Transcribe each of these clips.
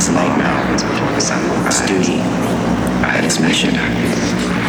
this light now its duty its mission.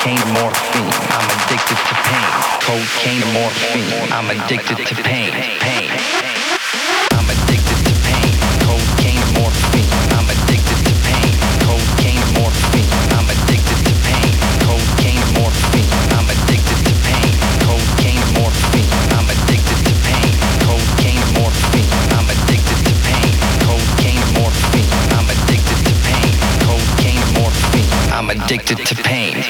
Cocaine morphine. I'm addicted to pain, cocaine morphine. I'm addicted to pain, pain. I'm addicted to pain, Cocaine morphine. I'm addicted to pain, Cocaine morphine. I'm addicted to pain. Cocaine morphine. I'm addicted to pain. Cocaine morphine. I'm addicted to pain. Cocaine morphine. I'm addicted to pain. Cocaine morphine. I'm addicted to pain. I'm addicted to pain.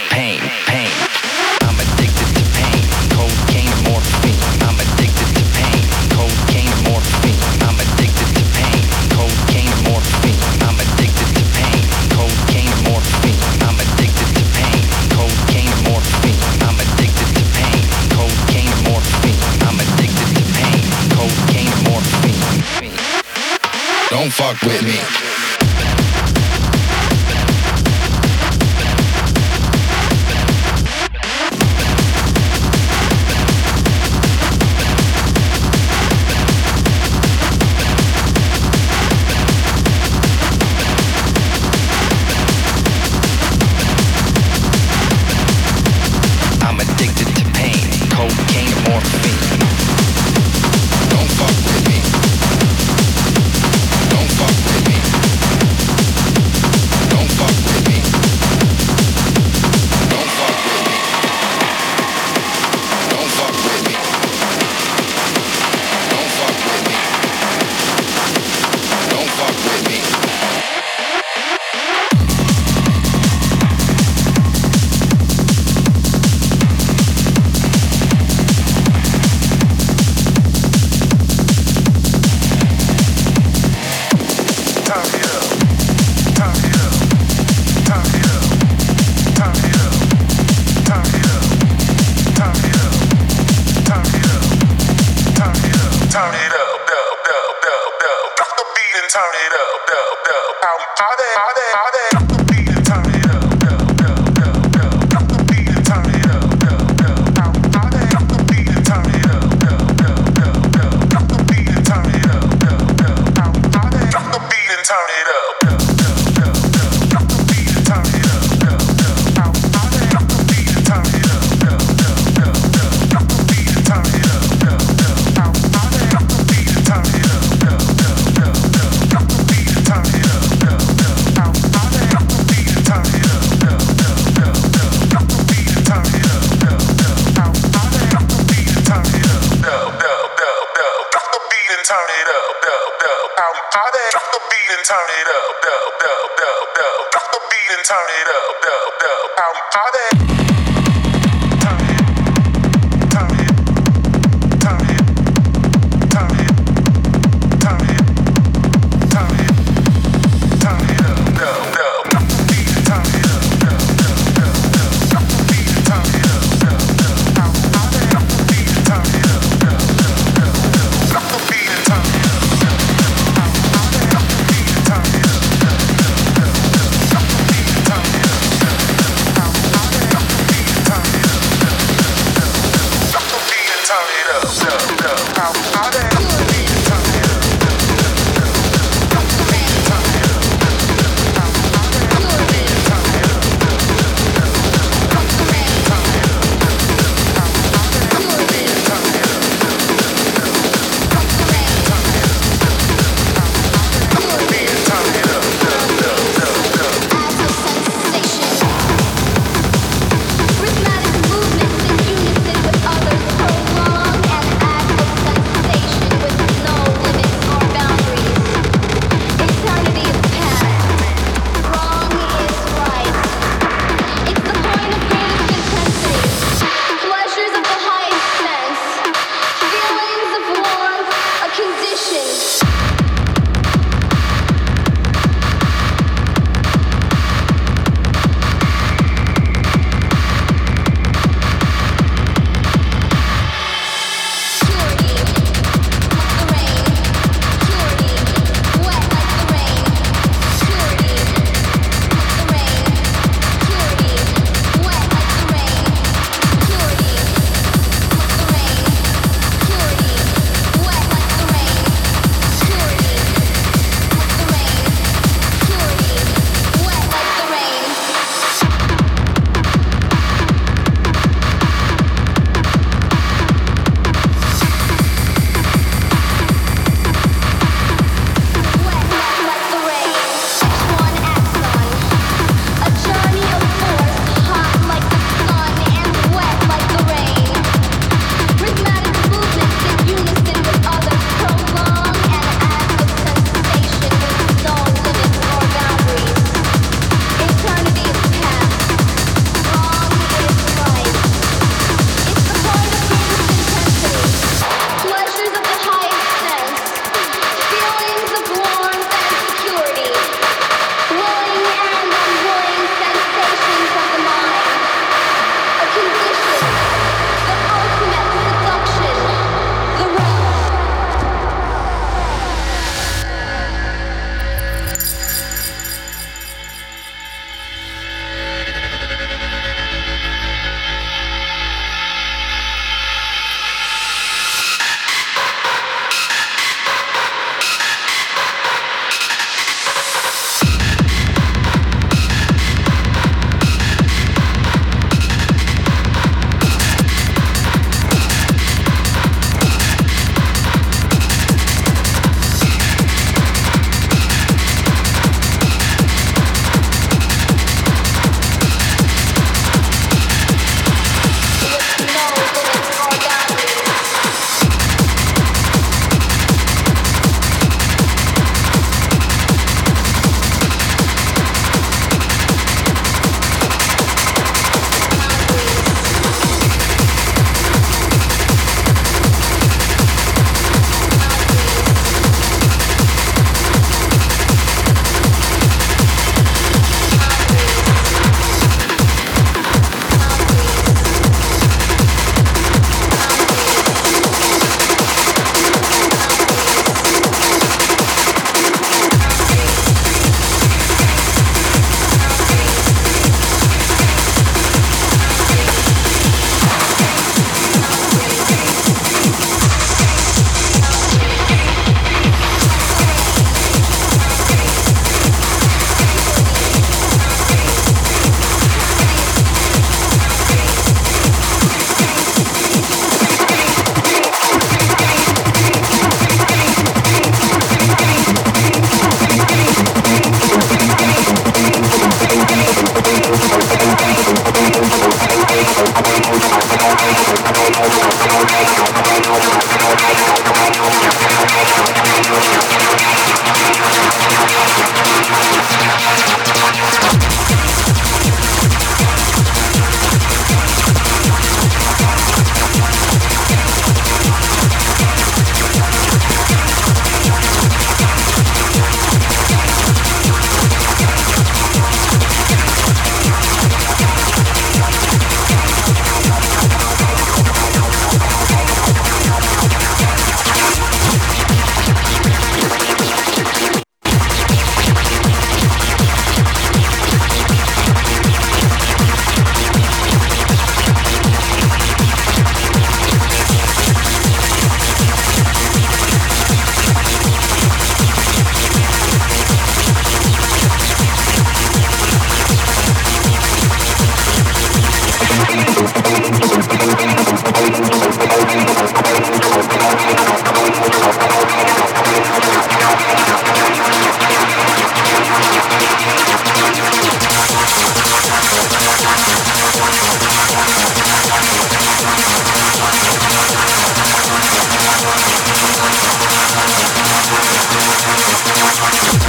Bye.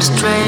Can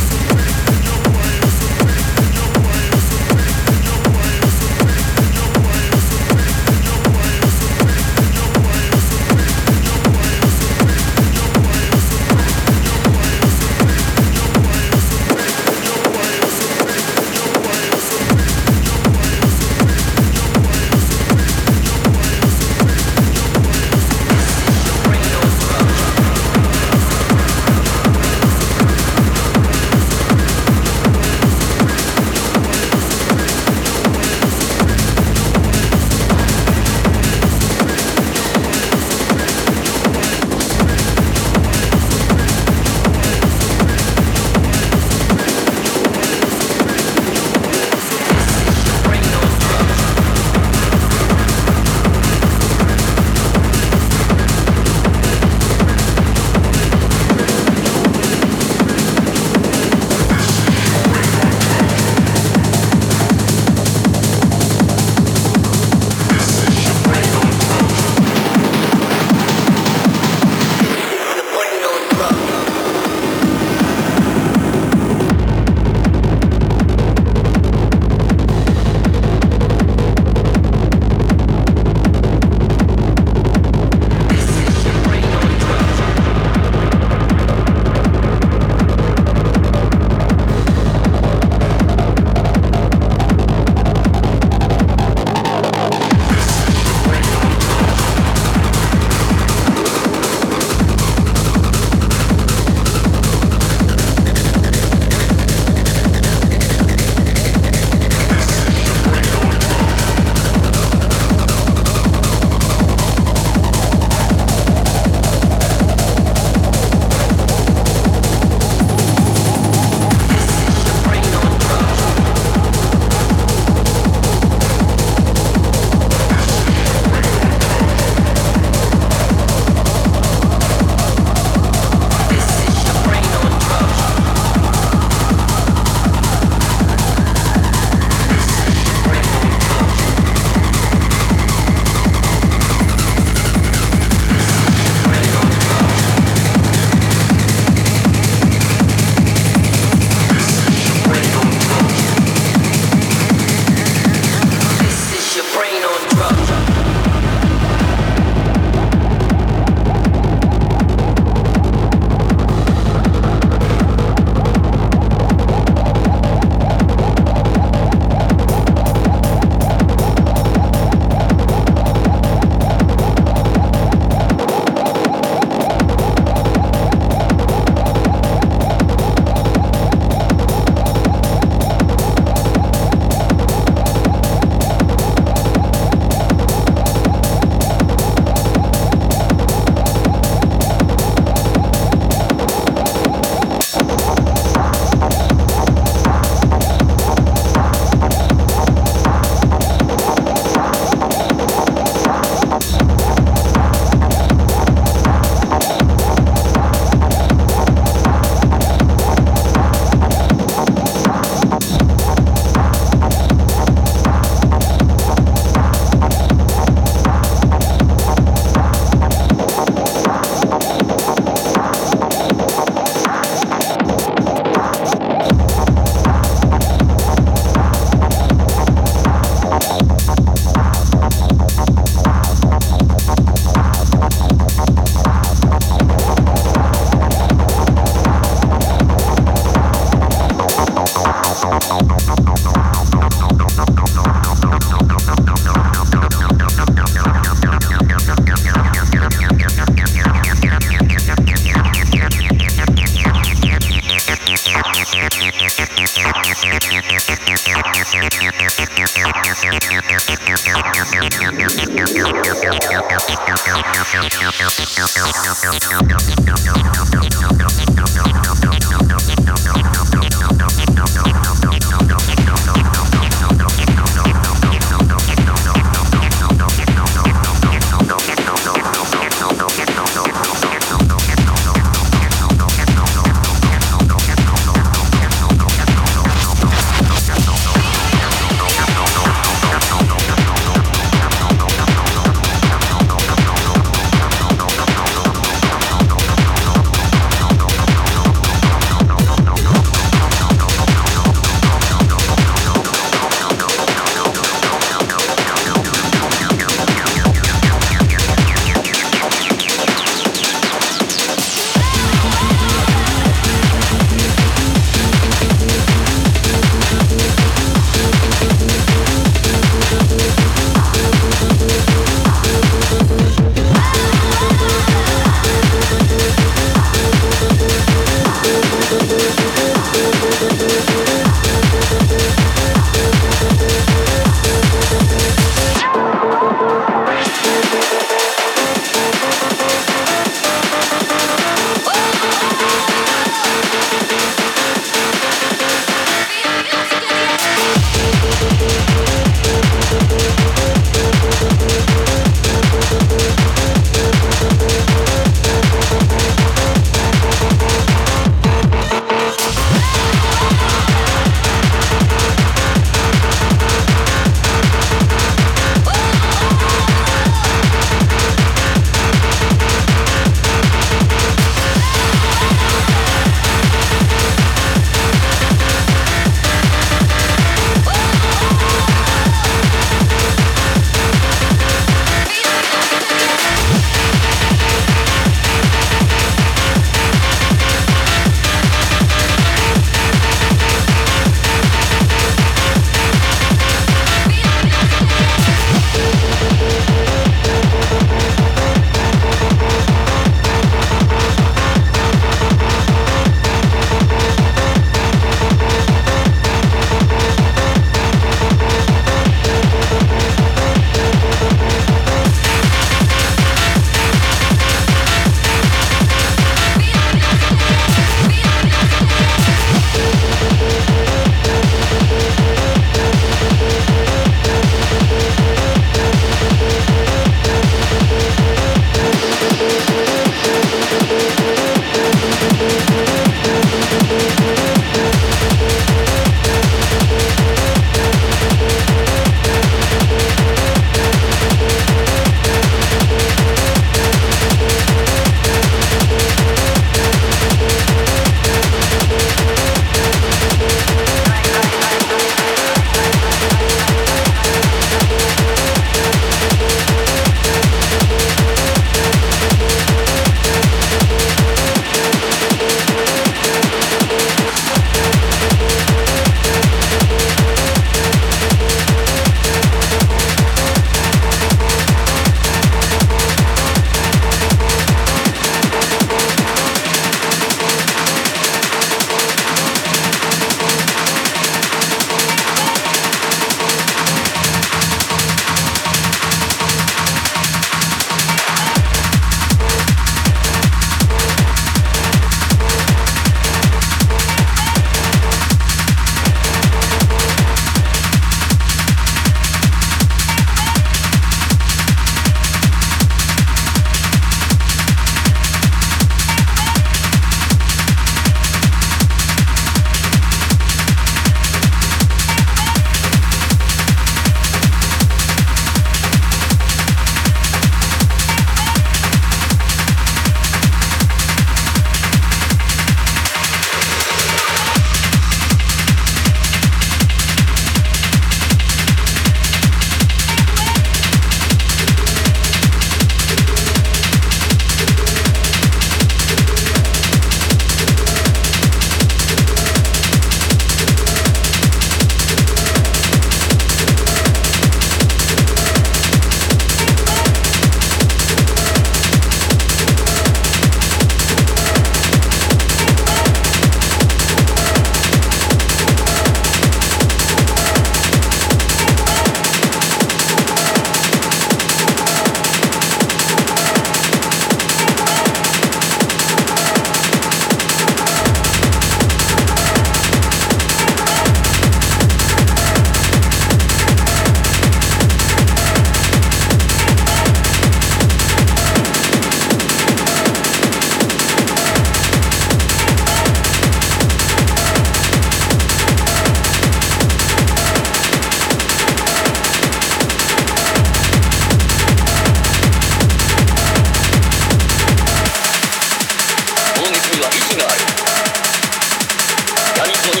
に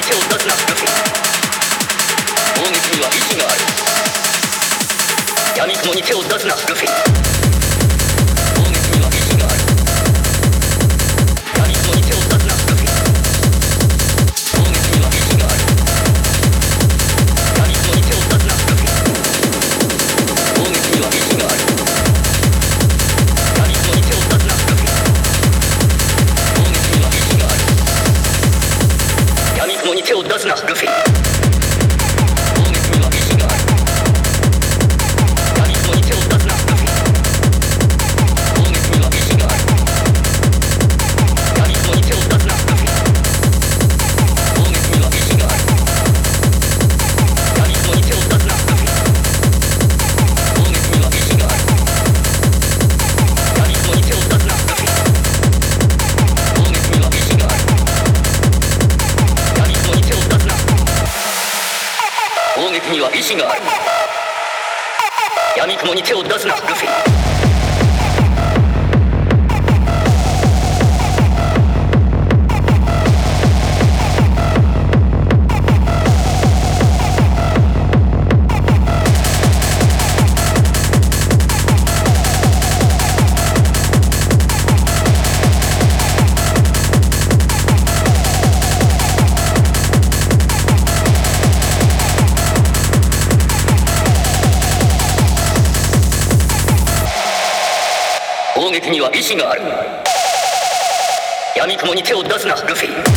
はがある闇雲に手を出すなルフィ No, los Goofy. show does not reveal. 意志がある。闇雲に手を出すなルフィ。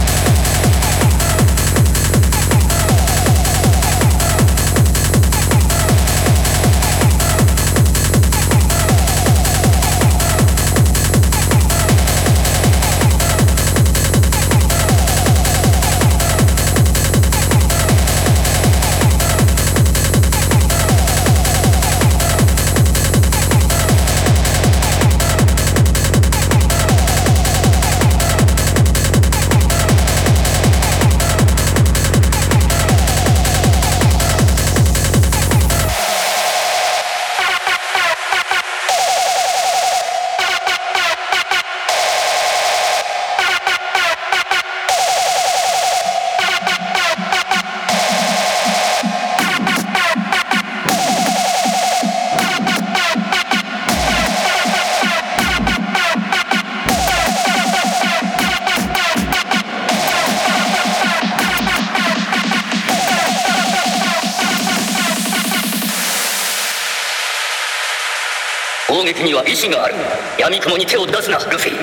闇雲に手を出すなルフィ。